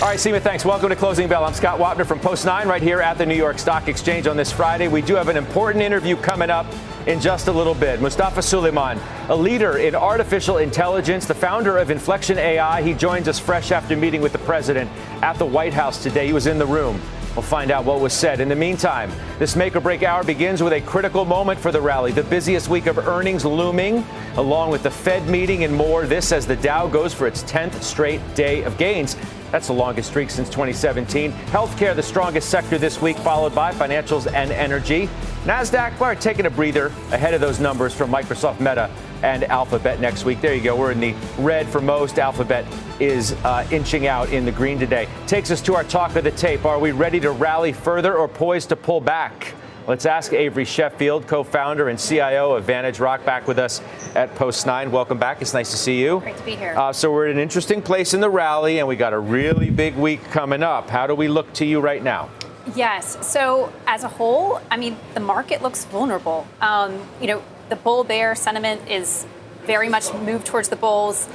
All right, Seema, thanks. Welcome to Closing Bell. I'm Scott Wapner from Post 9 right here at the New York Stock Exchange on this Friday. We do have an important interview coming up in just a little bit. Mustafa Suleyman, a leader in artificial intelligence, the founder of Inflection AI. He joins us fresh after meeting with the president at the White House today. He was in the room. We'll find out what was said. In the meantime, this make or break hour begins with a critical moment for the rally. The busiest week of earnings looming, along with the Fed meeting and more. This as the Dow goes for its 10th straight day of gains. That's the longest streak since 2017. Healthcare, the strongest sector this week, followed by financials and energy. NASDAQ, we're taking a breather ahead of those numbers from Microsoft Meta and Alphabet next week. There you go. We're in the red for most. Alphabet is uh, inching out in the green today. Takes us to our talk of the tape. Are we ready to rally further or poised to pull back? Let's ask Avery Sheffield, co founder and CIO of Vantage Rock, back with us at Post 9. Welcome back. It's nice to see you. Great to be here. Uh, so, we're at an interesting place in the rally, and we got a really big week coming up. How do we look to you right now? Yes. So, as a whole, I mean, the market looks vulnerable. Um, you know, the bull bear sentiment is very much moved towards the bulls.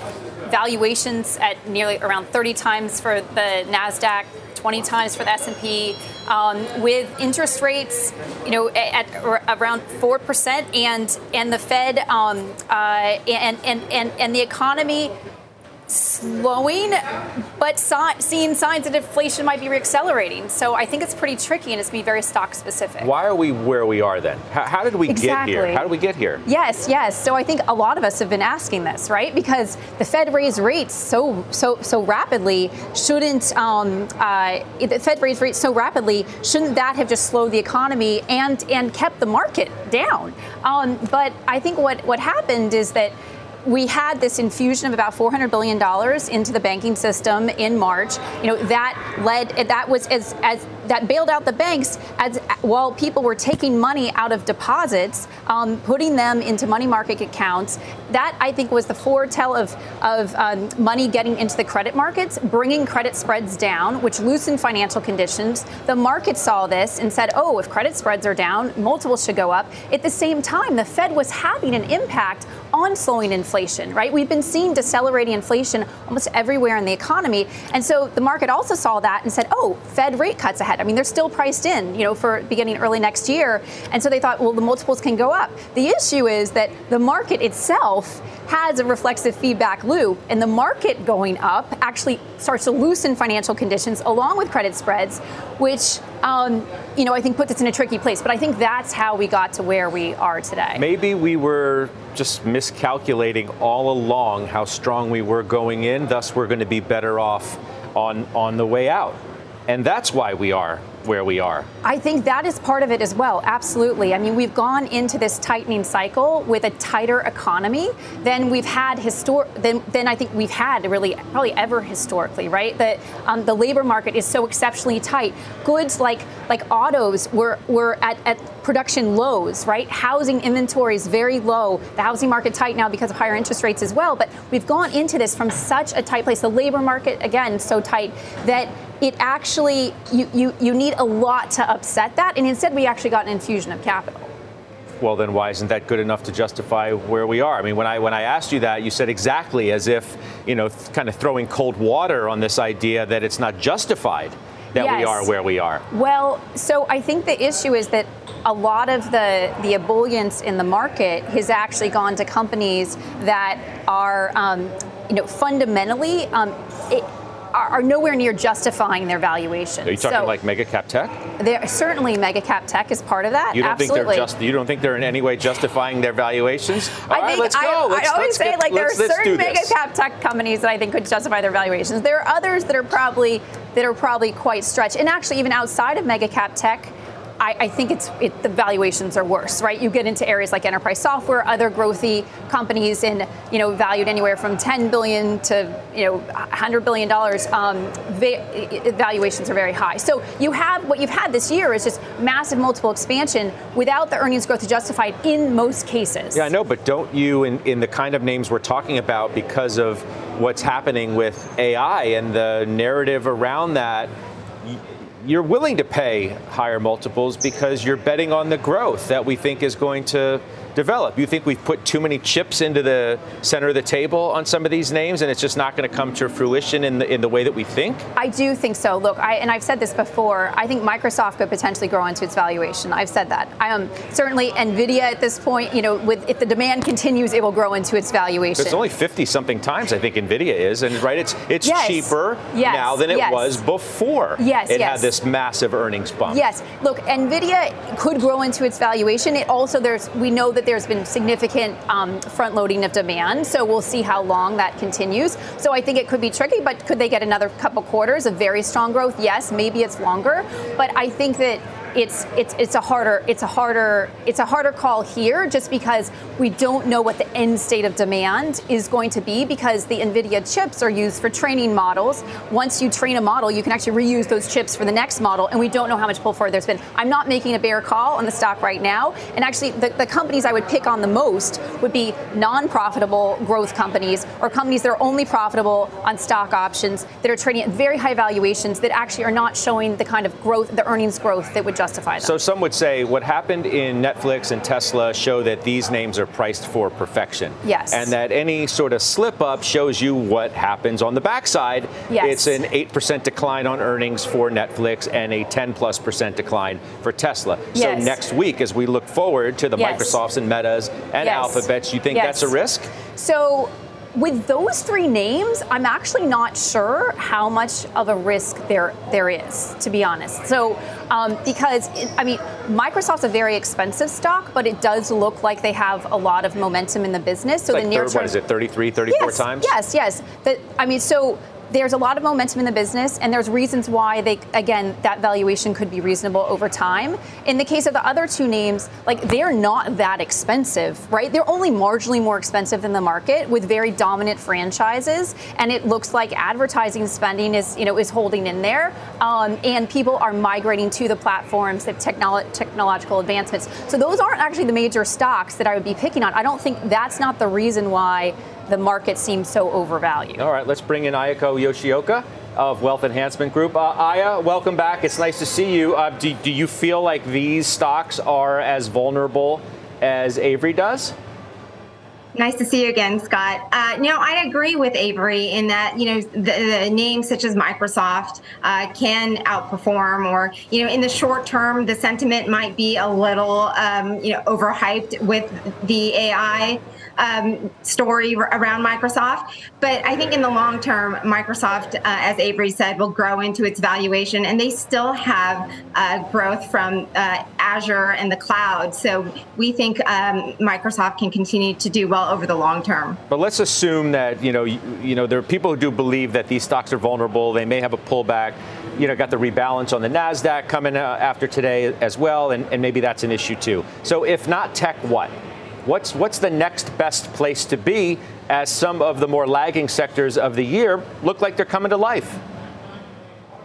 Valuations at nearly around 30 times for the Nasdaq, 20 times for the S&P, um, with interest rates, you know, at, at around four percent, and and the Fed um, uh, and, and and and the economy slowing, but seeing signs that inflation might be reaccelerating. So I think it's pretty tricky and it's going to be very stock specific. Why are we where we are then? How, how did we exactly. get here? How did we get here? Yes, yes. So I think a lot of us have been asking this, right? Because the Fed raised rates so so so rapidly. Shouldn't um, uh, the Fed raised rates so rapidly? Shouldn't that have just slowed the economy and and kept the market down? Um, but I think what what happened is that we had this infusion of about $400 billion into the banking system in March. You know, that led, that was as, as that bailed out the banks as while people were taking money out of deposits, um, putting them into money market accounts. That I think was the foretell of of um, money getting into the credit markets, bringing credit spreads down, which loosened financial conditions. The market saw this and said, "Oh, if credit spreads are down, multiples should go up." At the same time, the Fed was having an impact on slowing inflation. Right? We've been seeing decelerating inflation almost everywhere in the economy, and so the market also saw that and said, "Oh, Fed rate cuts ahead." I mean, they're still priced in, you know, for beginning early next year. And so they thought, well, the multiples can go up. The issue is that the market itself has a reflexive feedback loop, and the market going up actually starts to loosen financial conditions along with credit spreads, which um, you know I think puts us in a tricky place. But I think that's how we got to where we are today. Maybe we were just miscalculating all along how strong we were going in. Thus, we're going to be better off on on the way out. And that's why we are where we are. I think that is part of it as well. Absolutely. I mean, we've gone into this tightening cycle with a tighter economy than we've had histor- than, than I think we've had really probably ever historically, right? That um, the labor market is so exceptionally tight. Goods like like autos were were at, at production lows, right? Housing inventory is very low. The housing market tight now because of higher interest rates as well. But we've gone into this from such a tight place. The labor market again so tight that it actually you, you, you need a lot to upset that and instead we actually got an infusion of capital. Well then why isn't that good enough to justify where we are? I mean when i when i asked you that you said exactly as if you know th- kind of throwing cold water on this idea that it's not justified that yes. we are where we are. Well so i think the issue is that a lot of the the ebullience in the market has actually gone to companies that are um, you know fundamentally um, it, are, are nowhere near justifying their valuation. Are you talking so like mega cap tech? Certainly, mega cap tech is part of that. You don't Absolutely. think they're just? You don't think they're in any way justifying their valuations? All I right, think let's go. I, let's, I always say get, like there are certain mega cap tech companies that I think could justify their valuations. There are others that are probably that are probably quite stretched, and actually even outside of mega cap tech I, I think it's it, the valuations are worse, right? You get into areas like enterprise software, other growthy companies, in you know valued anywhere from 10 billion to you know 100 billion dollars. Um, va- valuations are very high. So you have what you've had this year is just massive multiple expansion without the earnings growth justified in most cases. Yeah, I know, but don't you in, in the kind of names we're talking about because of what's happening with AI and the narrative around that? You're willing to pay higher multiples because you're betting on the growth that we think is going to develop? You think we've put too many chips into the center of the table on some of these names, and it's just not going to come to fruition in the in the way that we think? I do think so. Look, I, and I've said this before. I think Microsoft could potentially grow into its valuation. I've said that. I am certainly Nvidia at this point. You know, with if the demand continues, it will grow into its valuation. It's only fifty something times I think Nvidia is, and right, it's it's yes. cheaper yes. now than it yes. was before. Yes, it had this massive earnings bump. Yes, look, Nvidia could grow into its valuation. It also there's we know that there's been significant um, front loading of demand, so we'll see how long that continues. So I think it could be tricky, but could they get another couple quarters of very strong growth? Yes, maybe it's longer, but I think that it's it's it's a harder it's a harder it's a harder call here just because we don't know what the end state of demand is going to be because the Nvidia chips are used for training models. Once you train a model, you can actually reuse those chips for the next model, and we don't know how much pull forward there's been. I'm not making a bear call on the stock right now, and actually the, the companies I would pick on the most would be non-profitable growth companies or companies that are only profitable on stock options that are trading at very high valuations that actually are not showing the kind of growth, the earnings growth that would justify them. So some would say what happened in Netflix and Tesla show that these names are priced for perfection. Yes. And that any sort of slip up shows you what happens on the backside. Yes. It's an 8% decline on earnings for Netflix and a 10 plus percent decline for Tesla. Yes. So next week, as we look forward to the Yes. Microsofts and Metas and. Alphabets, you think that's a risk? So with those three names, I'm actually not sure how much of a risk there there is, to be honest. So um, because it, I mean, Microsoft's a very expensive stock, but it does look like they have a lot of momentum in the business. So It's the like near third, term, what is it, 33, 34 yes, times? Yes, yes. The, I mean, so there's a lot of momentum in the business, and there's reasons why they, again, that valuation could be reasonable over time. In the case of the other two names, like they're not that expensive, right? They're only marginally more expensive than the market with very dominant franchises, and it looks like advertising spending is, you know, is holding in there, um, and people are migrating to the platforms, the technolo- technological advancements. So those aren't actually the major stocks that I would be picking on. I don't think that's not the reason why the market seems so overvalued. All right, let's bring in Ayako Yoshioka of Wealth Enhancement Group. Uh, Aya, welcome back. It's nice to see you. Uh, do, do you feel like these stocks are as vulnerable as Avery does? Nice to see you again, Scott. Uh, no, I agree with Avery in that you know the, the names such as Microsoft uh, can outperform, or you know in the short term the sentiment might be a little um, you know overhyped with the AI um, story around Microsoft. But I think in the long term, Microsoft, uh, as Avery said, will grow into its valuation, and they still have uh, growth from uh, Azure and the cloud. So we think um, Microsoft can continue to do well over the long term. But let's assume that you know you, you know there are people who do believe that these stocks are vulnerable. They may have a pullback. You know, got the rebalance on the Nasdaq coming uh, after today as well, and, and maybe that's an issue too. So if not tech, what? What's what's the next best place to be as some of the more lagging sectors of the year look like they're coming to life?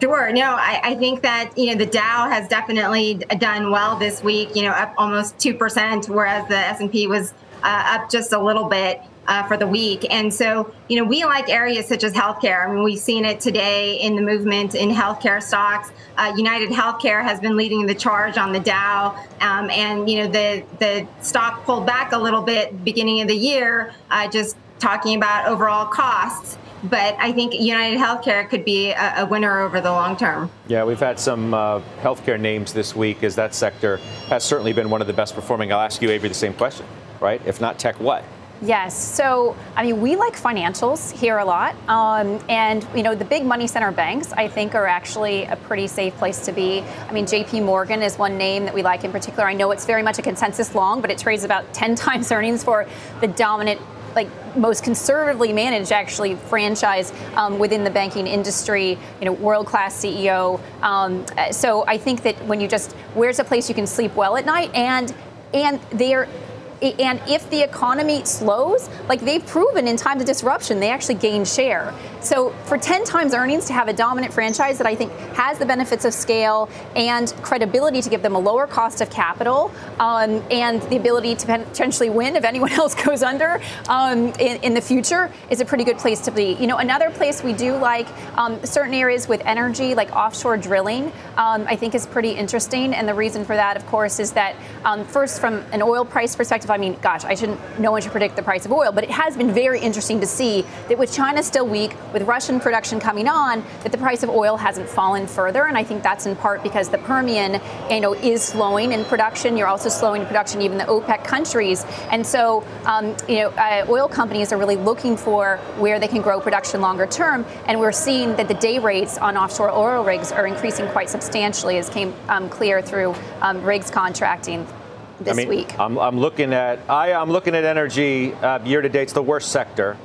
Sure. No, I, I, think that you know the Dow has definitely done well this week. You know, up almost two percent, whereas the S and P was uh, up just a little bit uh, for the week. And so, you know, we like areas such as healthcare. I mean, we've seen it today in the movement in healthcare stocks. Uh, United Healthcare has been leading the charge on the Dow, um, and you know, the the stock pulled back a little bit beginning of the year, uh, just talking about overall costs but I think United Healthcare could be a, a, winner over the long term. Yeah, we've had some uh, healthcare names this week as that sector has certainly been one of the best performing. I'll ask you, Avery, the same question, right? If not tech, what? Yes. So, I mean, we like financials here a lot. Um, and, you know, the big money center banks, I think, are actually a pretty safe place to be. I mean, JP Morgan is one name that we like in particular. I know it's very much a consensus long, but it trades about 10 times earnings for the dominant like most conservatively managed actually franchise um, within the banking industry you know world class ceo um, so i think that when you just where's a place you can sleep well at night and and they're and if the economy slows, like they've proven in times of disruption, they actually gain share. So for 10 times earnings to have a dominant franchise that I think has the benefits of scale and credibility to give them a lower cost of capital um, and the ability to potentially win if anyone else goes under um, in, in, the future is a pretty good place to be. You know, another place we do like um, certain areas with energy, like offshore drilling, um, I think is pretty interesting. And the reason for that, of course, is that um, first from an oil price perspective, I mean, gosh, I shouldn't, no one should predict the price of oil, but it has been very interesting to see that with China still weak, with Russian production coming on, that the price of oil hasn't fallen further. And I think that's in part because the Permian, you know, is slowing in production. You're also slowing production, even the OPEC countries. And so, um, you know, uh, oil companies are really looking for where they can grow production longer term. And we're seeing that the day rates on offshore oil rigs are increasing quite substantially, as came um, clear through um, rigs contracting this I mean, week. I'm, I'm, looking at I, am looking at energy uh, year to date. It's the worst sector.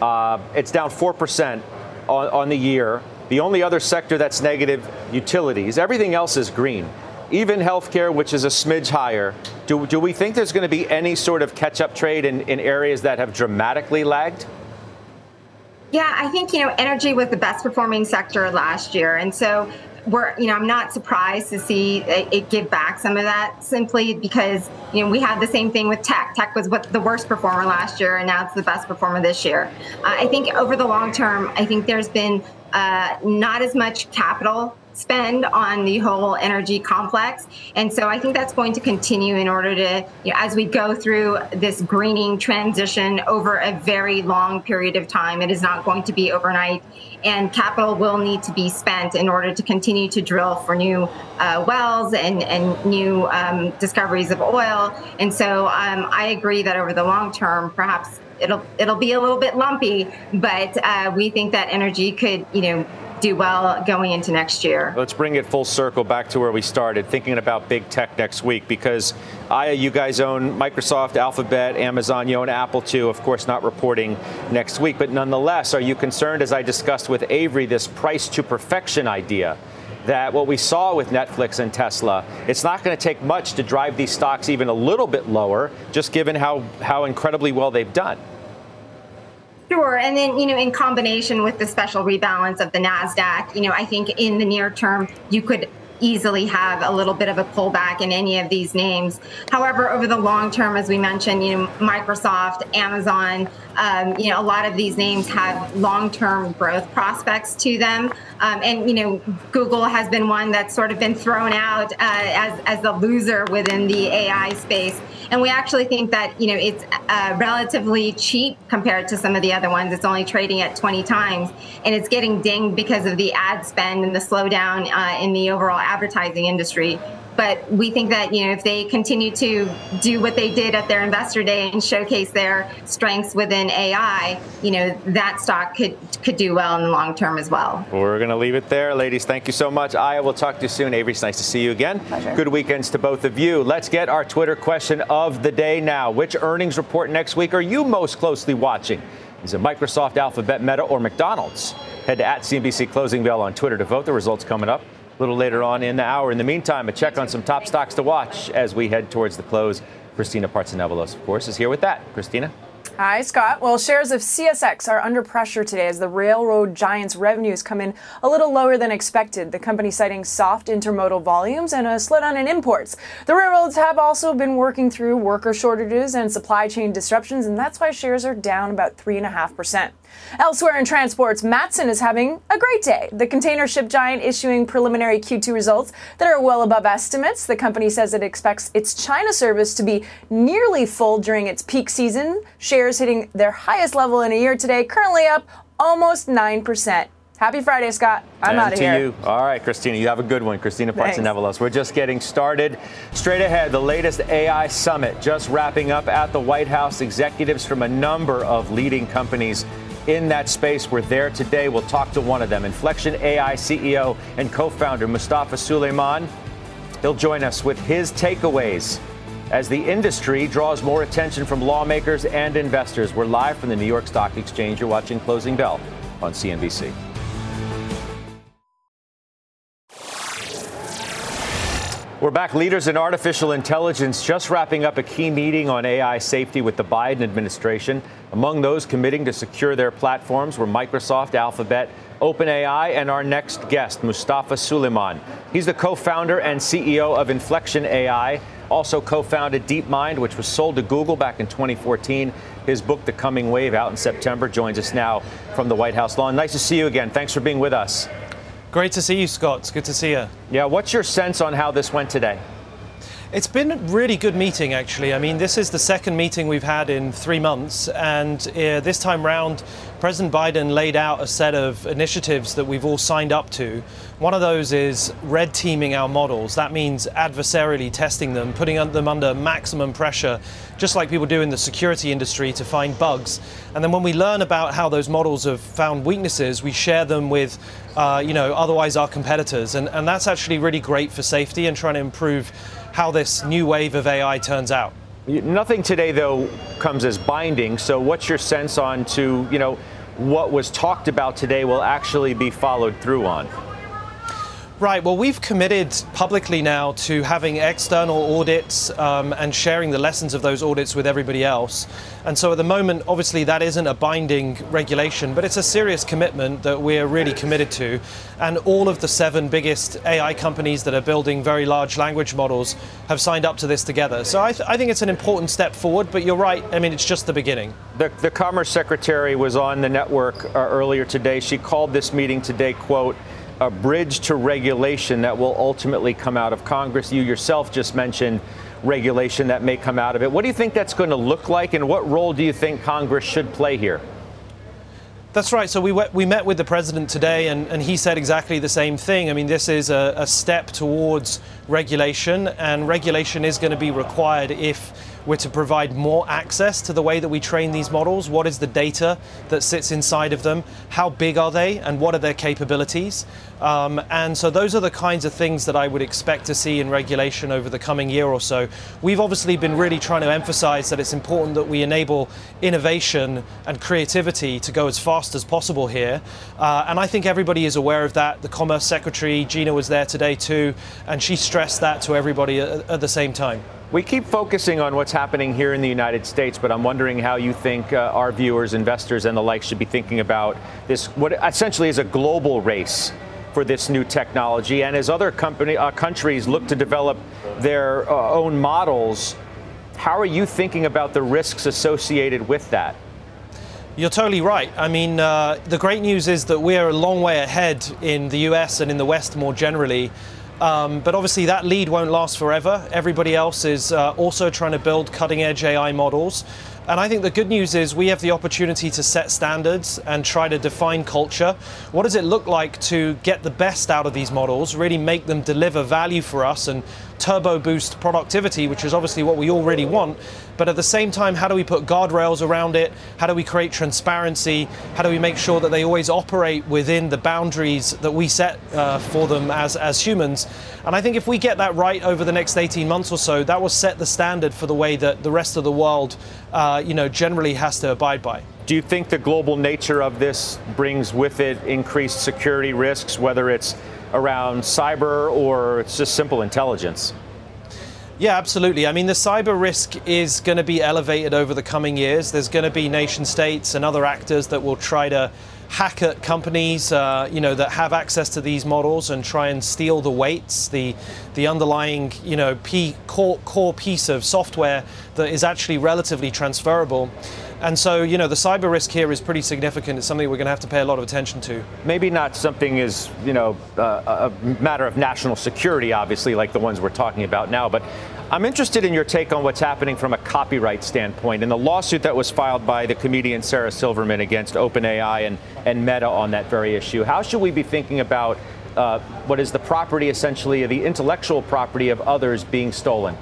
Uh, it's down four percent on, on the year. The only other sector that's negative, utilities. Everything else is green. Even healthcare, which is a smidge higher. Do, do we think there's going to be any sort of catch up trade in, in areas that have dramatically lagged? Yeah, I think, you know, energy was the best performing sector last year. And so we're, you know, I'm not surprised to see it give back some of that simply because, you know, we had the same thing with tech. Tech was what the worst performer last year, and now it's the best performer this year. Uh, I think over the long term, I think there's been uh, not as much capital spend on the whole energy complex. And so I think that's going to continue in order to, you know, as we go through this greening transition over a very long period of time, it is not going to be overnight. And capital will need to be spent in order to continue to drill for new uh, wells and, and new um, discoveries of oil. And so um, I agree that over the long term, perhaps it'll it'll be a little bit lumpy, but uh, we think that energy could, you know, do well going into next year. Let's bring it full circle back to where we started, thinking about big tech next week, because Aya, you guys own Microsoft, Alphabet, Amazon, you own Apple too, of course, not reporting next week. But nonetheless, are you concerned, as I discussed with Avery, this price to perfection idea? That what we saw with Netflix and Tesla, it's not going to take much to drive these stocks even a little bit lower, just given how, how incredibly well they've done. Sure. And then, you know, in combination with the special rebalance of the NASDAQ, you know, I think in the near term, you could easily have a little bit of a pullback in any of these names. However, over the long term, as we mentioned, you know, Microsoft, Amazon, um, you know, a lot of these names have long-term growth prospects to them. Um, and you know, Google has been one that's sort of been thrown out uh, as as the loser within the AI space. And we actually think that you know it's uh, relatively cheap compared to some of the other ones. It's only trading at 20 times, and it's getting dinged because of the ad spend and the slowdown uh, in the overall advertising industry. But we think that you know if they continue to do what they did at their investor day and showcase their strengths within AI, you know that stock could could do well in the long term as well. We're going to leave it there, ladies. Thank you so much. Aya, we'll talk to you soon. Avery, it's nice to see you again. Pleasure. Good weekends to both of you. Let's get our Twitter question of the day now. Which earnings report next week are you most closely watching? Is it Microsoft, Alphabet, Meta, or McDonald's? Head to at CNBC Closing Bell on Twitter to vote. The results coming up little later on in the hour. In the meantime, a check on some top stocks to watch as we head towards the close. Christina Partsinevelos, of course, is here with that. Christina? Hi, Scott. Well, shares of CSX are under pressure today as the railroad giant's revenues come in a little lower than expected. The company citing soft intermodal volumes and a slowdown in imports. The railroads have also been working through worker shortages and supply chain disruptions, and that's why shares are down about 3.5%. Elsewhere in transports, Matson is having a great day. The container ship giant issuing preliminary Q2 results that are well above estimates. The company says it expects its China service to be nearly full during its peak season. Shares hitting their highest level in a year today, currently up almost 9%. Happy Friday, Scott. I'm out of here. You. All right, Christina, you have a good one. Christina Partsinevelos. We're just getting started. Straight ahead, the latest AI summit just wrapping up at the White House. Executives from a number of leading companies in that space. We're there today. We'll talk to one of them, Inflection AI CEO and co founder Mustafa Suleyman. He'll join us with his takeaways as the industry draws more attention from lawmakers and investors. We're live from the New York Stock Exchange. You're watching Closing Bell on CNBC. We're back. Leaders in artificial intelligence just wrapping up a key meeting on AI safety with the Biden administration. Among those committing to secure their platforms were Microsoft, Alphabet, OpenAI, and our next guest, Mustafa Suleyman. He's the co founder and CEO of Inflection AI, also co founded DeepMind, which was sold to Google back in 2014. His book, The Coming Wave, out in September, joins us now from the White House lawn. Nice to see you again. Thanks for being with us. Great to see you, Scott. It's good to see you. Yeah, what's your sense on how this went today? It's been a really good meeting, actually. I mean, this is the second meeting we've had in three months, and uh, this time round, President Biden laid out a set of initiatives that we've all signed up to. One of those is red teaming our models. That means adversarially testing them, putting them under maximum pressure, just like people do in the security industry to find bugs. And then when we learn about how those models have found weaknesses, we share them with uh, you know, otherwise our competitors. And, and that's actually really great for safety and trying to improve how this new wave of AI turns out. Nothing today, though, comes as binding. So, what's your sense on to, you know, what was talked about today will actually be followed through on? Right. Well, we've committed publicly now to having external audits um, and sharing the lessons of those audits with everybody else. And so at the moment, obviously, that isn't a binding regulation, but it's a serious commitment that we're really committed to. And all of the seven biggest AI companies that are building very large language models have signed up to this together. So I, th- I think it's an important step forward, but you're right. I mean, it's just the beginning. The, the Commerce Secretary was on the network uh, earlier today. She called this meeting today, quote, a bridge to regulation that will ultimately come out of Congress. You yourself just mentioned regulation that may come out of it. What do you think that's going to look like, and what role do you think Congress should play here? That's right. So we, we met with the president today, and, and he said exactly the same thing. I mean, this is a, a step towards regulation, and regulation is going to be required if we're to provide more access to the way that we train these models. What is the data that sits inside of them? How big are they? And what are their capabilities? Um, and so those are the kinds of things that I would expect to see in regulation over the coming year or so. We've obviously been really trying to emphasize that it's important that we enable innovation and creativity to go as fast as possible here. Uh, and I think everybody is aware of that. The Commerce Secretary, Gina, was there today too, and she stressed that to everybody at, at the same time. We keep focusing on what's happening here in the United States, but I'm wondering how you think uh, our viewers, investors, and the like should be thinking about this, what essentially is a global race for this new technology. And as other company, uh, countries look to develop their uh, own models, how are you thinking about the risks associated with that? You're totally right. I mean, uh, the great news is that we're a long way ahead in the US and in the West more generally um, but obviously, that lead won't last forever. Everybody else is uh, also trying to build cutting edge AI models. And I think the good news is we have the opportunity to set standards and try to define culture. What does it look like to get the best out of these models, really make them deliver value for us and turbo boost productivity, which is obviously what we already want. But at the same time, how do we put guardrails around it? How do we create transparency? How do we make sure that they always operate within the boundaries that we set uh, for them as, as humans? And I think if we get that right over the next 18 months or so, that will set the standard for the way that the rest of the world, uh, you know, generally has to abide by. Do you think the global nature of this brings with it increased security risks, whether it's around cyber or it's just simple intelligence? Yeah, absolutely. I mean, the cyber risk is going to be elevated over the coming years. There's going to be nation states and other actors that will try to hack at companies, uh, you know, that have access to these models and try and steal the weights, the the underlying, you know, P, core, core piece of software that is actually relatively transferable. And so, you know, the cyber risk here is pretty significant. It's something we're going to have to pay a lot of attention to. Maybe not something is, you know, uh, a matter of national security, obviously, like the ones we're talking about now. But I'm interested in your take on what's happening from a copyright standpoint. In the lawsuit that was filed by the comedian Sarah Silverman against OpenAI and, and Meta on that very issue, how should we be thinking about uh, what is the property, essentially, the intellectual property of others being stolen?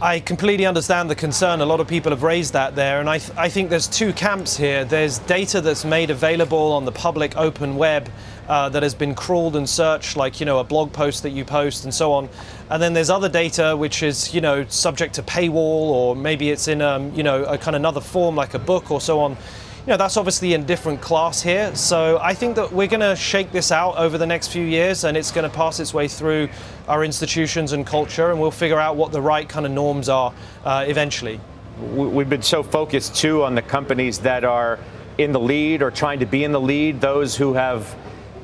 I completely understand the concern. A lot of people have raised that there, and I, th- I think there's two camps here. There's data that's made available on the public open web uh, that has been crawled and searched, like you know a blog post that you post and so on. And then there's other data which is you know subject to paywall, or maybe it's in um, you know a kind of another form like a book or so on you know, that's obviously in different class here. So I think that we're going to shake this out over the next few years and it's going to pass its way through our institutions and culture and we'll figure out what the right kind of norms are uh, eventually. We've been so focused too on the companies that are in the lead or trying to be in the lead, those who have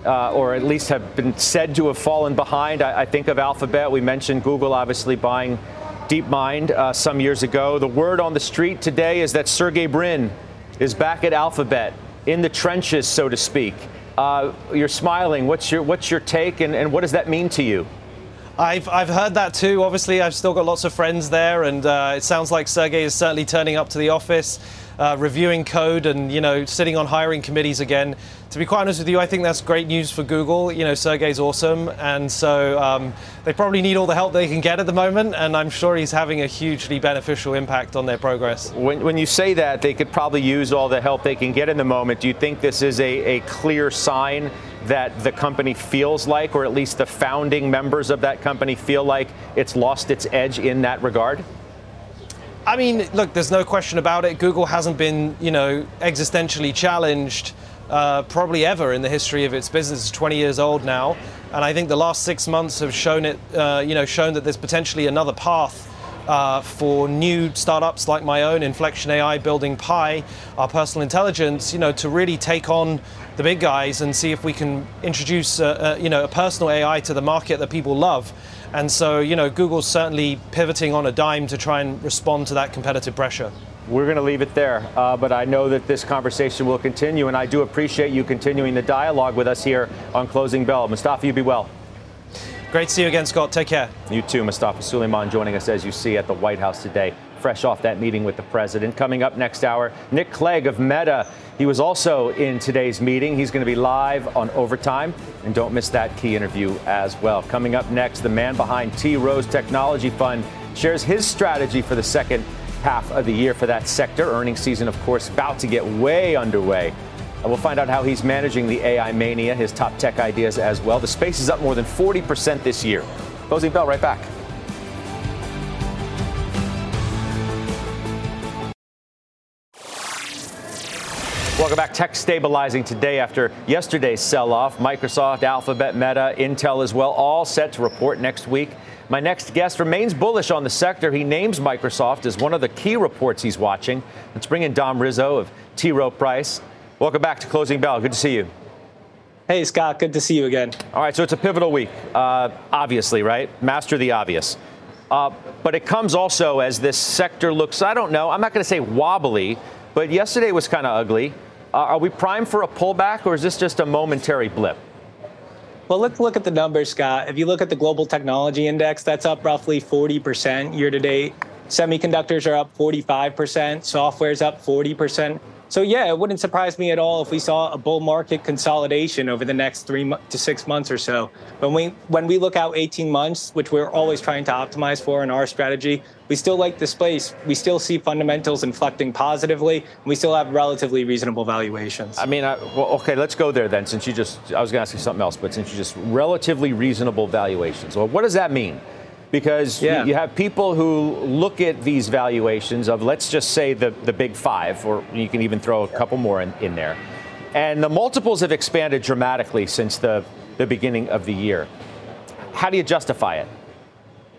uh, or at least have been said to have fallen behind. I, I, think of Alphabet. We mentioned Google obviously buying DeepMind uh, some years ago. The word on the street today is that Sergey Brin is back at Alphabet in the trenches, so to speak. Uh, you're smiling. What's your what's your take, and, and what does that mean to you? I've, I've heard that too. Obviously, I've still got lots of friends there, and uh, it sounds like Sergey is certainly turning up to the office uh, reviewing code and you know sitting on hiring committees again. To be quite honest with you, I think that's great news for Google. You know, Sergey's awesome, and so um, they probably need all the help they can get at the moment, and I'm sure he's having a hugely beneficial impact on their progress. When, when you say that, they could probably use all the help they can get in the moment. Do you think this is a, a clear sign? that the company feels like, or at least the founding members of that company feel like it's lost its edge in that regard? I mean, look, there's no question about it. Google hasn't been, you know, existentially challenged uh, probably ever in the history of its business. It's 20 years old now, and I think the last six months have shown it, uh, you know, shown that there's potentially another path. Uh, for new startups like my own, Inflection AI, building Pi, our personal intelligence, you know, to really take on the big guys and see if we can introduce, you know, a personal AI to the market that people love. And so, you know, Google's certainly pivoting on a dime to try and respond to that competitive pressure. We're going to leave it there, uh, but I know that this conversation will continue, and I do appreciate you continuing the dialogue with us here on Closing Bell. Mustafa, you be well. Great to see you again, Scott. Take care. You too, Mustafa Suleyman, joining us as you see at the White House today fresh off that meeting with the president. Coming up next hour, Nick Clegg of Meta. He was also in today's meeting. He's going to be live on Overtime. And don't miss that key interview as well. Coming up next, the man behind T. Rowe's Technology Fund shares his strategy for the second half of the year for that sector. Earnings season, of course, about to get way underway. And we'll find out how he's managing the AI mania, his top tech ideas as well. The space is up more than 40% this year. Closing bell right back. Welcome back. Tech stabilizing today after yesterday's sell off. Microsoft, Alphabet, Meta, Intel as well, all set to report next week. My next guest remains bullish on the sector. He names Microsoft as one of the key reports he's watching. Let's bring in Dom Rizzo of T. Rowe Price. Welcome back to Closing Bell. Good to see you. Hey, Scott. Good to see you again. All right, so it's a pivotal week, uh, obviously, right? Master the obvious. Uh, but it comes also as this sector looks, I don't know, I'm not going to say wobbly, but yesterday was kind of ugly. Uh, are we primed for a pullback, or is this just a momentary blip? Well, let's look at the numbers, Scott. If you look at the global technology index, that's up roughly 40% year to date. Semiconductors are up 45%, software is up 40%. So yeah, it wouldn't surprise me at all if we saw a bull market consolidation over the next three to six months or so. When we when we look out 18 months, which we're always trying to optimize for in our strategy, we still like the space. We still see fundamentals inflecting positively. And we still have relatively reasonable valuations. I mean, I, well, okay, let's go there then. Since you just, I was going to ask you something else, but since you just relatively reasonable valuations, well, what does that mean? Because yeah. you, have people who look at these valuations of let's just say the, the big five or you can even throw a couple more in, in there and the multiples have expanded dramatically since the, the beginning of the year how do you justify it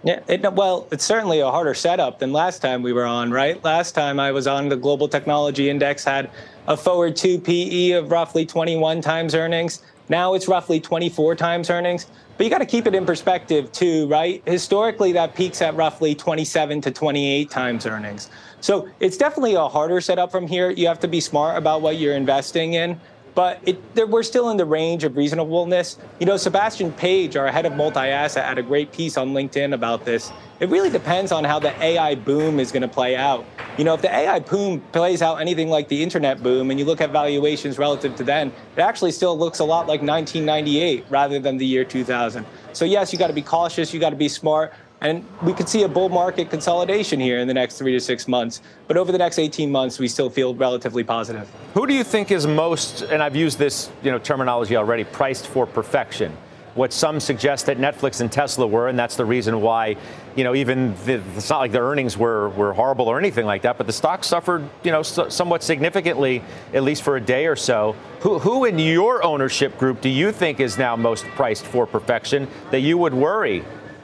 yeah, it, well, it's certainly a harder setup than last time we were on, right? Last time I was on, the Global Technology Index had a forward 2 PE of roughly 21 times earnings. Now it's roughly 24 times earnings. But you got to keep it in perspective too, right? Historically, that peaks at roughly 27 to 28 times earnings. So it's definitely a harder setup from here. You have to be smart about what you're investing in but it, we're still in the range of reasonableness. You know, Sebastien Page, our head of multi-asset, had a great piece on LinkedIn about this. It really depends on how the AI boom is going to play out. You know, if the AI boom plays out anything like the internet boom, and you look at valuations relative to then, it actually still looks a lot like 1998 rather than the year 2000. So yes, you got to be cautious, you got to be smart, and we could see a bull market consolidation here in the next three to six months. But over the next 18 months, we still feel relatively positive. Who do you think is most, and I've used this you know, terminology already, priced for perfection? what some suggest that Netflix and Tesla were, and that's the reason why, you know, even the, it's not like the earnings were, were horrible or anything like that, but the stock suffered, you know, so, somewhat significantly, at least for a day or so. Who, who in your ownership group do you think is now most priced for perfection that you would worry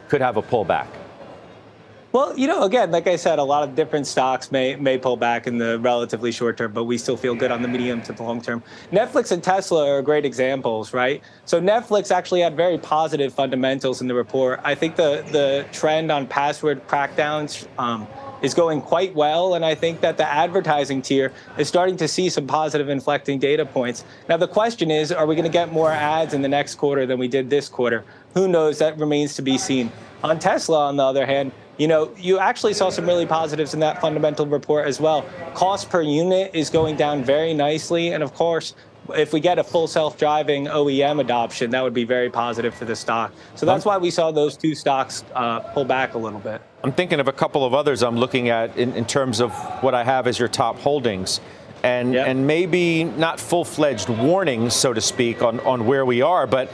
could have a pullback? Well, you know, again, like I said, a lot of different stocks may may pull back in the relatively short term, but we still feel good on the medium to the long term. Netflix and Tesla are great examples, right? So Netflix actually had very positive fundamentals in the report. I think the the trend on password crackdowns um, is going quite well, and I think that the advertising tier is starting to see some positive inflecting data points. Now the question is, are we going to get more ads in the next quarter than we did this quarter? Who knows? That remains to be seen. On Tesla, on the other hand you know, you actually saw some really positives in that fundamental report as well. Cost per unit is going down very nicely. And of course, if we get a full self-driving OEM adoption, that would be very positive for the stock. So that's why we saw those two stocks uh, pull back a little bit. I'm thinking of a couple of others I'm looking at in, in terms of what I have as your top holdings. And, yep. and maybe not full-fledged warnings, so to speak, on, on where we are, but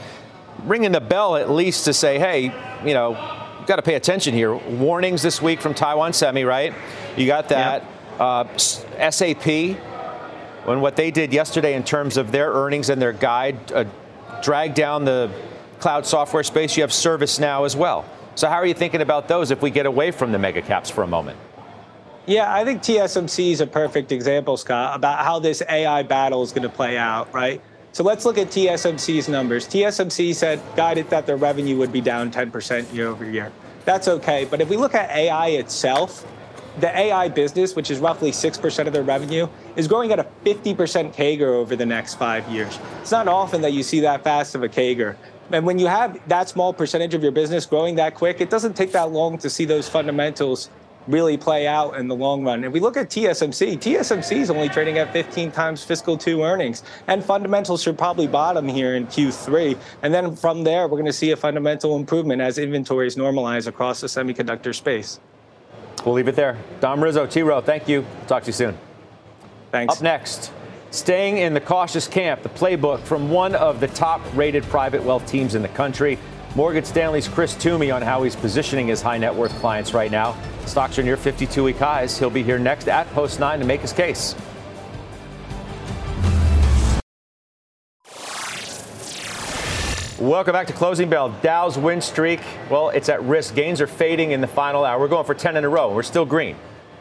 ringing the bell at least to say, hey, you know, got to pay attention here. Warnings this week from Taiwan Semi, right? You got that. Uh, SAP, and what they did yesterday in terms of their earnings and their guide uh, dragged down the cloud software space. You have ServiceNow as well. So how are you thinking about those if we get away from the mega caps for a moment? Yeah, I think TSMC is a perfect example, Scott, about how this AI battle is going to play out, right? So let's look at TSMC's numbers. TSMC said guided that their revenue would be down 10% year over year. That's okay. But if we look at AI itself, the AI business, which is roughly 6% of their revenue, is growing at a 50% CAGR over the next five years. It's not often that you see that fast of a CAGR. And when you have that small percentage of your business growing that quick, it doesn't take that long to see those fundamentals really play out in the long run. If we look at TSMC, TSMC is only trading at 15 times fiscal two earnings, and fundamentals should probably bottom here in Q3. And then from there, we're going to see a fundamental improvement as inventories normalize across the semiconductor space. We'll leave it there. Dom Rizzo, T Rowe, thank you. Talk to you soon. Thanks. Up next, staying in the cautious camp, the playbook from one of the top rated private wealth teams in the country. Morgan Stanley's Chris Toomey on how he's positioning his high net worth clients right now. Stocks are near 52 week highs. He'll be here next at Post 9 to make his case. Welcome back to Closing Bell. Dow's win streak, well, it's at risk. Gains are fading in the final hour. We're going for 10 in a row. We're still green.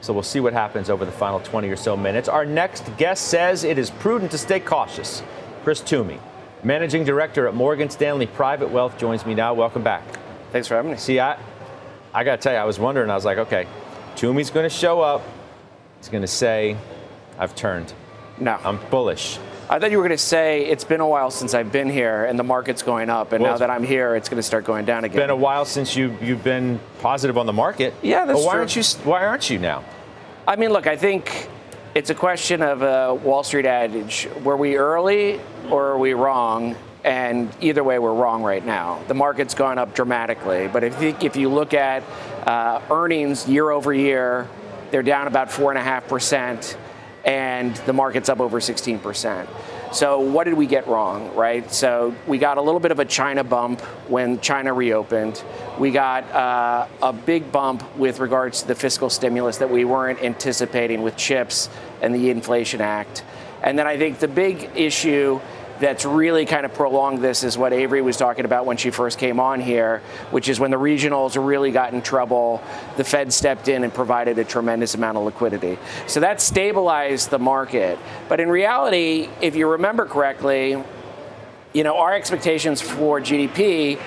So we'll see what happens over the final 20 or so minutes. Our next guest says it is prudent to stay cautious. Chris Toomey, Managing Director at Morgan Stanley Private Wealth, joins me now. Welcome back. Thanks for having me. See, I, I got to tell you, I was wondering. I was like, okay, Toomey's going to show up. He's going to say, I've turned. No. I'm bullish. I thought you were going to say it's been a while since I've been here and the market's going up, and well, now that I'm here, it's going to start going down again. It's been a while since you you've been positive on the market. Yeah, that's but why true. aren't you Why aren't you now? I mean, look, I think it's a question of a Wall Street adage: were we early or are we wrong? and either way, we're wrong right now. The market's gone up dramatically, but if you, if you look at uh, earnings year over year, they're down about four and the market's up over 16 percent. So what did we get wrong, right? So we got a little bit of a China bump when China reopened. We got uh, a big bump with regards to the fiscal stimulus that we weren't anticipating with chips and the Inflation Act. And then I think the big issue that's really kind of prolonged this is what Avery was talking about when she first came on here, which is when the regionals really got in trouble, the Fed stepped in and provided a tremendous amount of liquidity. So that stabilized the market. But in reality, if you remember correctly, you know, our expectations for GDP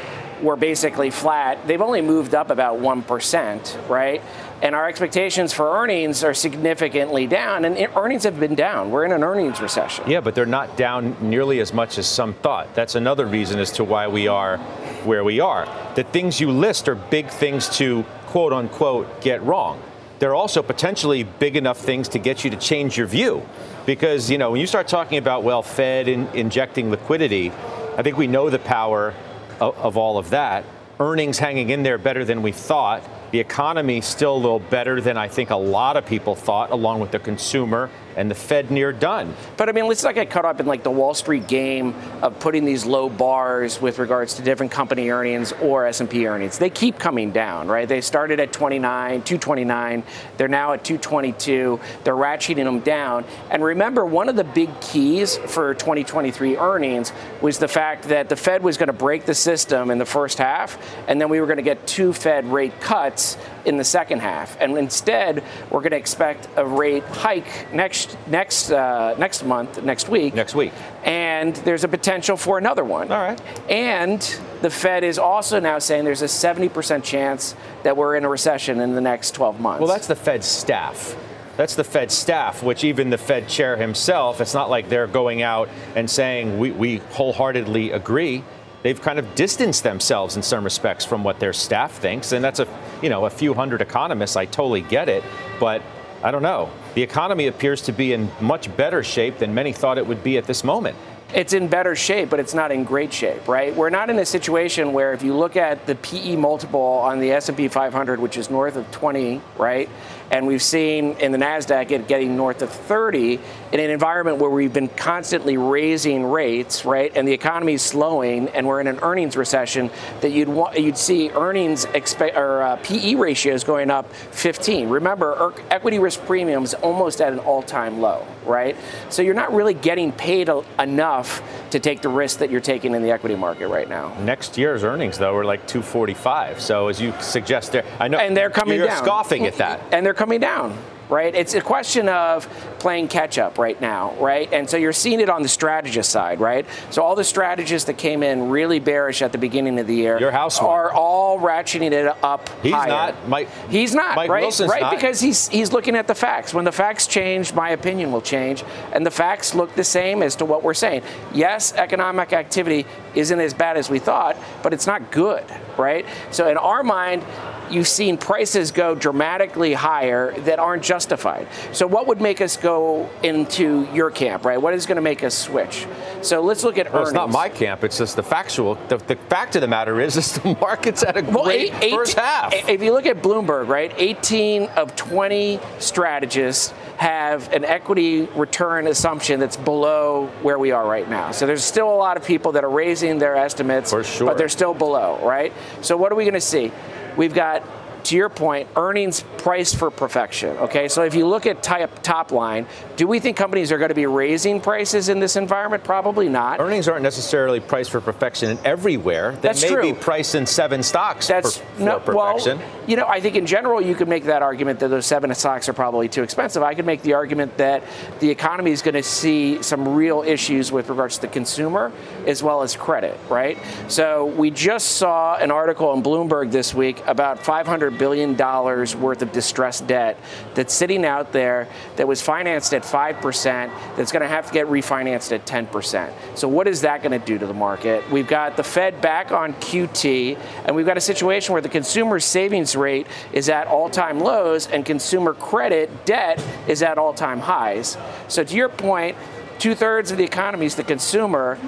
were basically flat. They've only moved up about 1%, right? And our expectations for earnings are significantly down, and earnings have been down. We're in an earnings recession. Yeah, but they're not down nearly as much as some thought. That's another reason as to why we are where we are. The things you list are big things to quote unquote get wrong. They're also potentially big enough things to get you to change your view. Because, you know, when you start talking about, well, Fed in, injecting liquidity, I think we know the power of, of all of that. Earnings hanging in there better than we thought the economy still a little better than I think a lot of people thought, along with the consumer and the Fed near done. But I mean, let's not get caught up in like the Wall Street game of putting these low bars with regards to different company earnings or S&P earnings. They keep coming down, right? They started at 29, 229. They're now at 222. They're ratcheting them down. And remember, one of the big keys for 2023 earnings was the fact that the Fed was going to break the system in the first half, and then we were going to get two Fed rate cuts in the second half. And instead, we're going to expect a rate hike next next uh, next month, next week. Next week. And there's a potential for another one. All right. And the Fed is also now saying there's a 70% chance that we're in a recession in the next 12 months. Well, that's the Fed staff. That's the Fed staff, which even the Fed chair himself, it's not like they're going out and saying we, we wholeheartedly agree they've kind of distanced themselves in some respects from what their staff thinks. And that's a, you know, a few hundred economists. I totally get it. But I don't know. The economy appears to be in much better shape than many thought it would be at this moment it's in better shape, but it's not in great shape, right? We're not in a situation where if you look at the PE multiple on the S&P 500, which is north of 20, right? And we've seen in the Nasdaq it getting north of 30 in an environment where we've been constantly raising rates, right? And the economy is slowing, and we're in an earnings recession. That you'd want, you'd see earnings expe- or uh, PE ratios going up 15. Remember, er- equity risk premiums almost at an all-time low, right? So you're not really getting paid a- enough to take the risk that you're taking in the equity market right now. Next year's earnings, though, are like 245. So as you suggest, there, I know, and they're coming you're down, scoffing at that, and they're coming down right? It's a question of playing catch up right now, right? And so you're seeing it on the strategist side, right? So all the strategists that came in really bearish at the beginning of the year Your house are all ratcheting it up. He's higher. not. Mike, he's not. Mike right? Wilson's right? not. Because he's he's looking at the facts. When the facts change, my opinion will change, and the facts look the same as to what we're saying. Yes, economic activity isn't as bad as we thought, but it's not good, right? So in our mind, you've seen prices go dramatically higher that aren't justified. So what would make us go into your camp, right? What is going to make us switch? So let's look at well, earnings. It's not my camp. It's just the factual. The, the fact of the matter is, is the market's at a well, great eight, first half. If you look at Bloomberg, right, 18 of 20 strategists have an equity return assumption that's below where we are right now. So there's still a lot of people that are raising their estimates, sure. but they're still below, right? So what are we going to see? We've got to your point, earnings priced for perfection. Okay, so if you look at top, top line, do we think companies are going to be raising prices in this environment? Probably not. Earnings aren't necessarily priced for perfection everywhere. They That's may true. be priced in seven stocks That's for, for no, perfection. Well, you know, I think in general you could make that argument that those seven stocks are probably too expensive. I could make the argument that the economy is going to see some real issues with regards to the consumer as well as credit, right? So we just saw an article in Bloomberg this week about 500 billion dollars worth of distressed debt that's sitting out there that was financed at 5% that's going to have to get refinanced at 10%. So what is that going to do to the market? We've got the Fed back on QT and we've got a situation where the consumer savings rate is at all-time lows and consumer credit debt is at all-time highs. So to your point, two-thirds of the economy is the consumer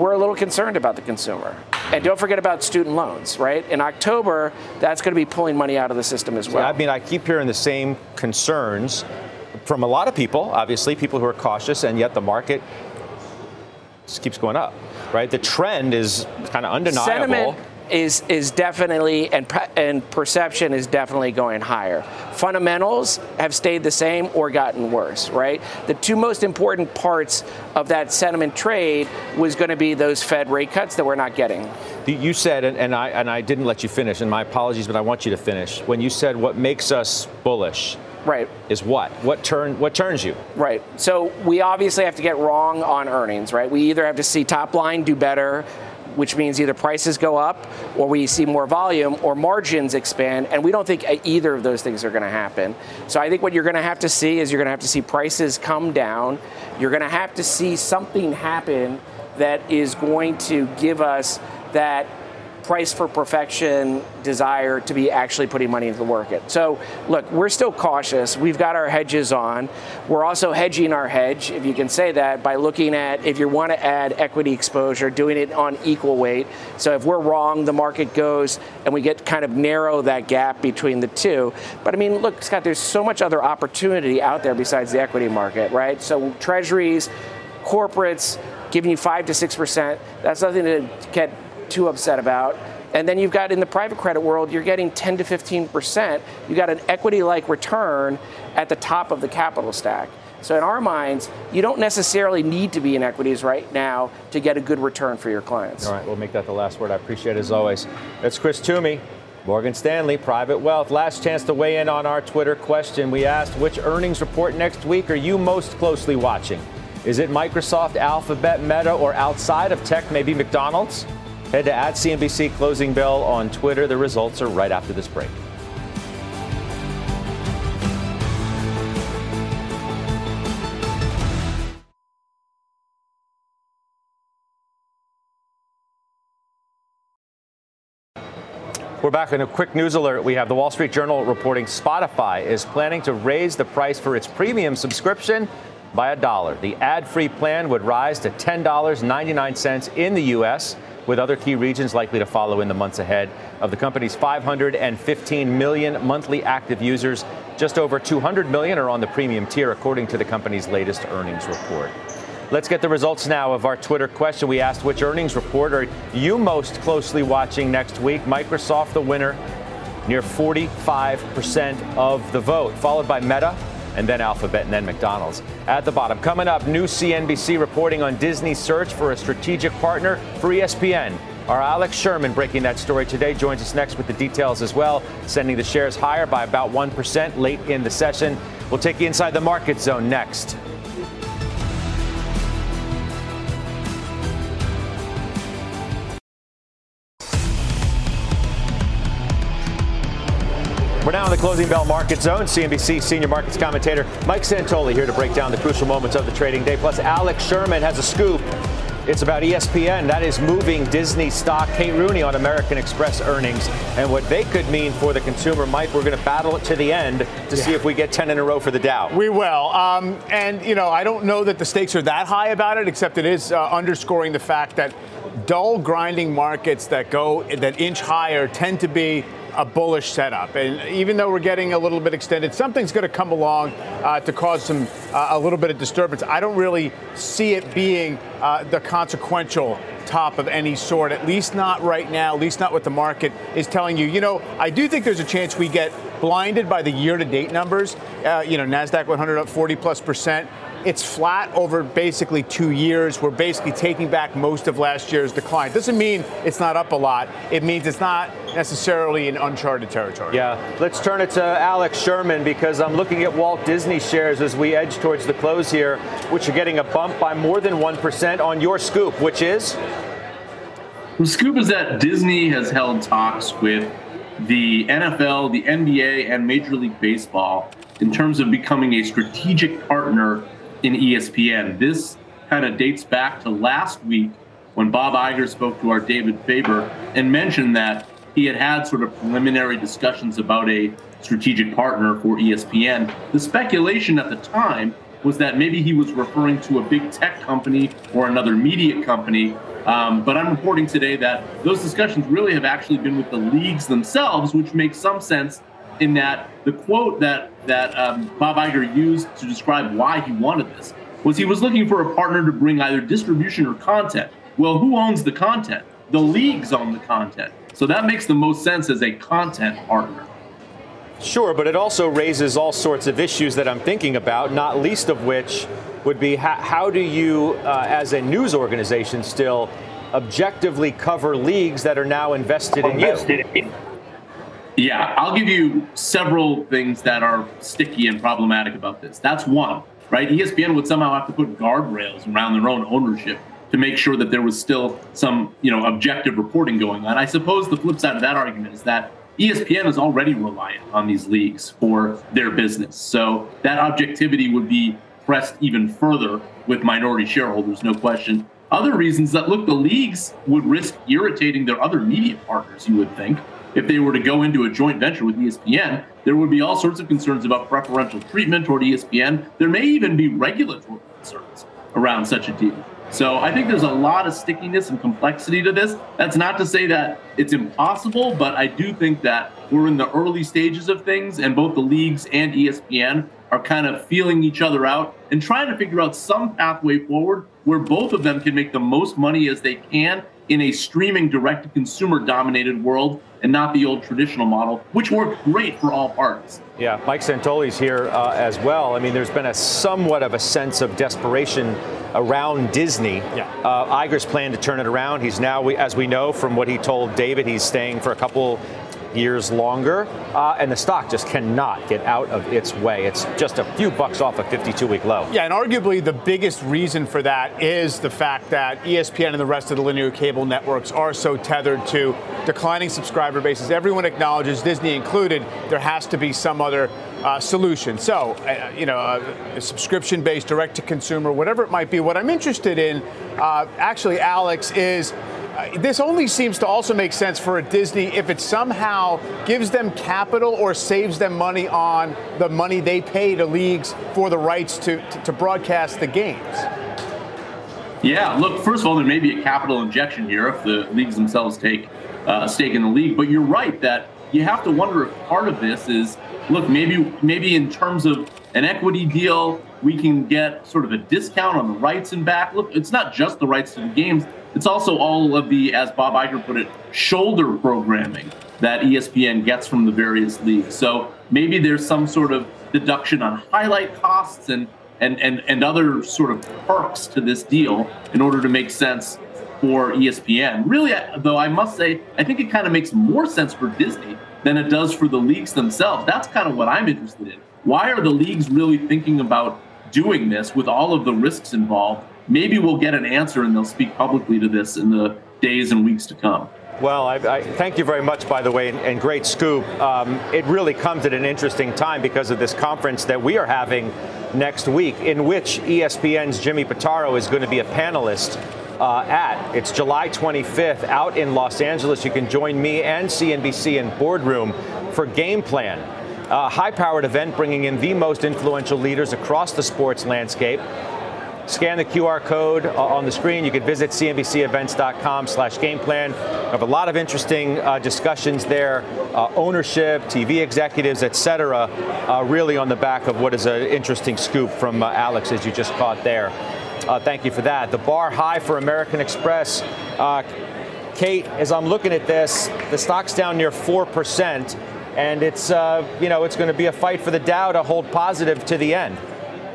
we're a little concerned about the consumer. And don't forget about student loans, right? In October, that's going to be pulling money out of the system as well. I mean, I keep hearing the same concerns from a lot of people, obviously, people who are cautious, and yet the market just keeps going up, right? The trend is kind of undeniable. Sentiment is is definitely and and perception is definitely going higher. Fundamentals have stayed the same or gotten worse, right? The two most important parts of that sentiment trade was going to be those Fed rate cuts that we're not getting. You said, and, and I and I didn't let you finish, and my apologies, but I want you to finish. When you said what makes us bullish, right, is what? What turn? What turns you? Right. So we obviously have to get wrong on earnings, right? We either have to see top line do better which means either prices go up or we see more volume or margins expand. And we don't think either of those things are going to happen. So I think what you're going to have to see is you're going to have to see prices come down. You're going to have to see something happen that is going to give us that price for perfection desire to be actually putting money into the market. So, look, we're still cautious. We've got our hedges on. We're also hedging our hedge, if you can say that, by looking at if you want to add equity exposure, doing it on equal weight. So, if we're wrong, the market goes and we get kind of narrow that gap between the two. But I mean, look, Scott, there's so much other opportunity out there besides the equity market, right? So, treasuries, corporates, giving you 5 to 6%, that's nothing to get too upset about. And then you've got in the private credit world, you're getting 10 to 15%. You've got an equity like return at the top of the capital stack. So in our minds, you don't necessarily need to be in equities right now to get a good return for your clients. All right, we'll make that the last word. I appreciate it as always. It's Chris Toomey, Morgan Stanley, Private Wealth. Last chance to weigh in on our Twitter question. We asked which earnings report next week are you most closely watching? Is it Microsoft, Alphabet, Meta, or outside of tech, maybe McDonald's? Head to at CNBC Closing Bell on Twitter. The results are right after this break. We're back in a quick news alert. We have the Wall Street Journal reporting Spotify is planning to raise the price for its premium subscription by a dollar. The ad free plan would rise to $10.99 in the U.S with other key regions likely to follow in the months ahead. Of the company's 515 million monthly active users, just over 200 million are on the premium tier, according to the company's latest earnings report. Let's get the results now of our Twitter question. We asked which earnings report are you most closely watching next week? Microsoft, the winner, near 45% of the vote, followed by Meta, and then Alphabet, and then McDonald's. At the bottom, coming up, new CNBC reporting on Disney's search for a strategic partner for ESPN. Our Alex Sherman breaking that story today joins us next with the details as well, sending the shares higher by about 1% late in the session. We'll take you inside the market zone next. Closing bell market zone. CNBC senior markets commentator Mike Santoli here to break down the crucial moments of the trading day. Plus, Alex Sherman has a scoop. It's about ESPN. That is moving Disney stock. Kate Rooney on American Express earnings and what they could mean for the consumer. Mike, we're going to battle it to the end to yeah. see if we get 10 in a row for the Dow. We will. Um, and, you know, I don't know that the stakes are that high about it, except it is uh, underscoring the fact that dull grinding markets that go that inch higher tend to be a bullish setup. And even though we're getting a little bit extended, something's going to come along uh, to cause some uh, a little bit of disturbance. I don't really see it being uh, the consequential top of any sort, at least not right now, at least not what the market is telling you. You know, I do think there's a chance we get blinded by the year to date numbers. Uh, you know, NASDAQ 100 up 40 plus percent. It's flat over basically two years. We're basically taking back most of last year's decline. Doesn't mean it's not up a lot. It means it's not necessarily in uncharted territory. Yeah. Let's turn it to Alex Sherman because I'm looking at Walt Disney shares as we edge towards the close here, which are getting a bump by more than 1% on your scoop, which is? The scoop is that Disney has held talks with the NFL, the NBA, and Major League Baseball in terms of becoming a strategic partner in ESPN. This kind of dates back to last week when Bob Iger spoke to our David Faber and mentioned that he had had sort of preliminary discussions about a strategic partner for ESPN. The speculation at the time was that maybe he was referring to a big tech company or another media company. Um, but I'm reporting today that those discussions really have actually been with the leagues themselves, which makes some sense in that the quote that that um, Bob Iger used to describe why he wanted this was he was looking for a partner to bring either distribution or content. Well, who owns the content? The leagues own the content. So that makes the most sense as a content partner. Sure, but it also raises all sorts of issues that I'm thinking about, not least of which would be how, how do you, uh, as a news organization, still objectively cover leagues that are now invested in you? Yeah, I'll give you several things that are sticky and problematic about this. That's one, right? ESPN would somehow have to put guardrails around their own ownership to make sure that there was still some, you know, objective reporting going on. I suppose the flip side of that argument is that ESPN is already reliant on these leagues for their business. So that objectivity would be pressed even further with minority shareholders, no question. other reasons that look, the leagues would risk irritating their other media partners, you would think. If they were to go into a joint venture with ESPN, there would be all sorts of concerns about preferential treatment toward ESPN. There may even be regulatory concerns around such a deal. So I think there's a lot of stickiness and complexity to this. That's not to say that it's impossible, but I do think that we're in the early stages of things, and both the leagues and ESPN are kind of feeling each other out and trying to figure out some pathway forward where both of them can make the most money as they can in a streaming direct to consumer dominated world and not the old traditional model, which worked great for all parties. Yeah, Mike Santoli's here uh, as well. I mean, there's been a somewhat of a sense of desperation around Disney. Yeah. Uh, Iger's plan to turn it around. He's now, as we know from what he told David, he's staying for a couple years longer, uh, and the stock just cannot get out of its way. It's just a few bucks off a 52 week low. Yeah, and arguably the biggest reason for that is the fact that ESPN and the rest of the linear cable networks are so tethered to declining subscriber bases. Everyone acknowledges, Disney included, there has to be some other uh, solution. So, uh, you know, uh, a subscription based, direct to consumer, whatever it might be. What I'm interested in, uh, actually, Alex, is this only seems to also make sense for a Disney if it somehow gives them capital or saves them money on the money they pay to leagues for the rights to, to, to broadcast the games. Yeah, look, first of all, there may be a capital injection here if the leagues themselves take uh, a stake in the league. But you're right that you have to wonder if part of this is look, maybe maybe in terms of an equity deal, we can get sort of a discount on the rights and back. Look, it's not just the rights to the games. It's also all of the, as Bob Iger put it, shoulder programming that ESPN gets from the various leagues. So maybe there's some sort of deduction on highlight costs and and, and, and other sort of perks to this deal in order to make sense for ESPN. Really, though, I must say, I think it kind of makes more sense for Disney than it does for the leagues themselves. That's kind of what I'm interested in. Why are the leagues really thinking about doing this with all of the risks involved? Maybe we'll get an answer and they'll speak publicly to this in the days and weeks to come. Well, I, I, thank you very much, by the way, and, and great scoop. Um, it really comes at an interesting time because of this conference that we are having next week, in which ESPN's Jimmy Pitaro is going to be a panelist uh, at. It's July 25th out in Los Angeles. You can join me and CNBC in Boardroom for Game Plan, a high powered event bringing in the most influential leaders across the sports landscape. Scan the QR code uh, on the screen. You can visit cnbcevents.com slash game plan. We have a lot of interesting uh, discussions there, uh, ownership, TV executives, et cetera, uh, really on the back of what is an interesting scoop from uh, Alex, as you just caught there. Uh, thank you for that. The bar high for American Express. Kate, as I'm looking at this, the stock's down near 4%, and it's, you know, it's going to be a fight for the Dow to hold positive to the end.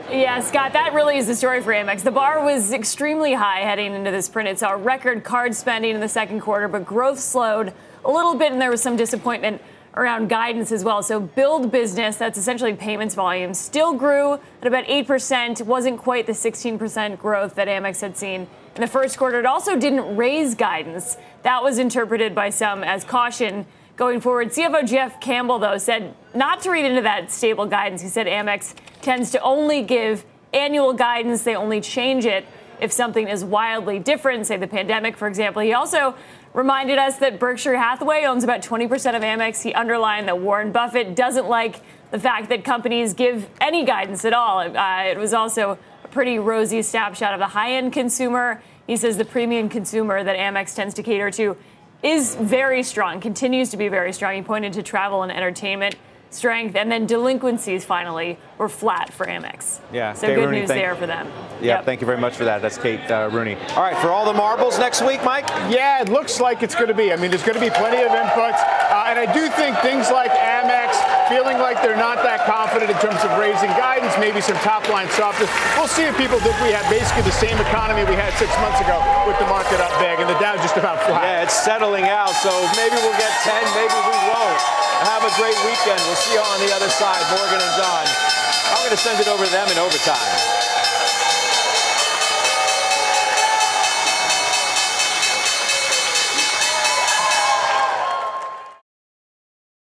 Yeah, Scott, that really is the story for Amex. The bar was extremely high heading into this print. It saw record card spending in the second quarter, but growth slowed a little bit, and there was some disappointment around guidance as well. So, billed business, that's essentially payments volume, still grew at about 8%. It wasn't quite the 16% growth that Amex had seen in the first quarter. It also didn't raise guidance. That was interpreted by some as caution going forward. CFO Jeff Campbell, though, said not to read into that stable guidance. He said Amex tends to only give annual guidance, they only change it if something is wildly different, say the pandemic, for example. He also reminded us that Berkshire Hathaway owns about 20% of Amex. He underlined that Warren Buffett doesn't like the fact that companies give any guidance at all. Uh, it was also a pretty rosy snapshot of the high end consumer. He says the premium consumer that Amex tends to cater to is very strong, continues to be very strong. He pointed to travel and entertainment strength, and then delinquencies finally were flat for Amex. Yeah, so Kate good Rooney, news thank, there for them. Yeah, yep. thank you very much for that. That's Kate uh, Rooney. All right, for all the marbles next week, Mike. Yeah, it looks like it's going to be. I mean, there's going to be plenty of inputs, uh, and I do think things like Amex feeling like they're not that confident in terms of raising guidance, maybe some top line softness. We'll see if people think we have basically the same economy we had six months ago with the market up big and the Dow just about flat. Yeah, it's settling out, so maybe we'll get 10, maybe we won't. Have a great weekend. We'll see you on the other side. Morgan and Jon. I'm going to send it over to them in overtime.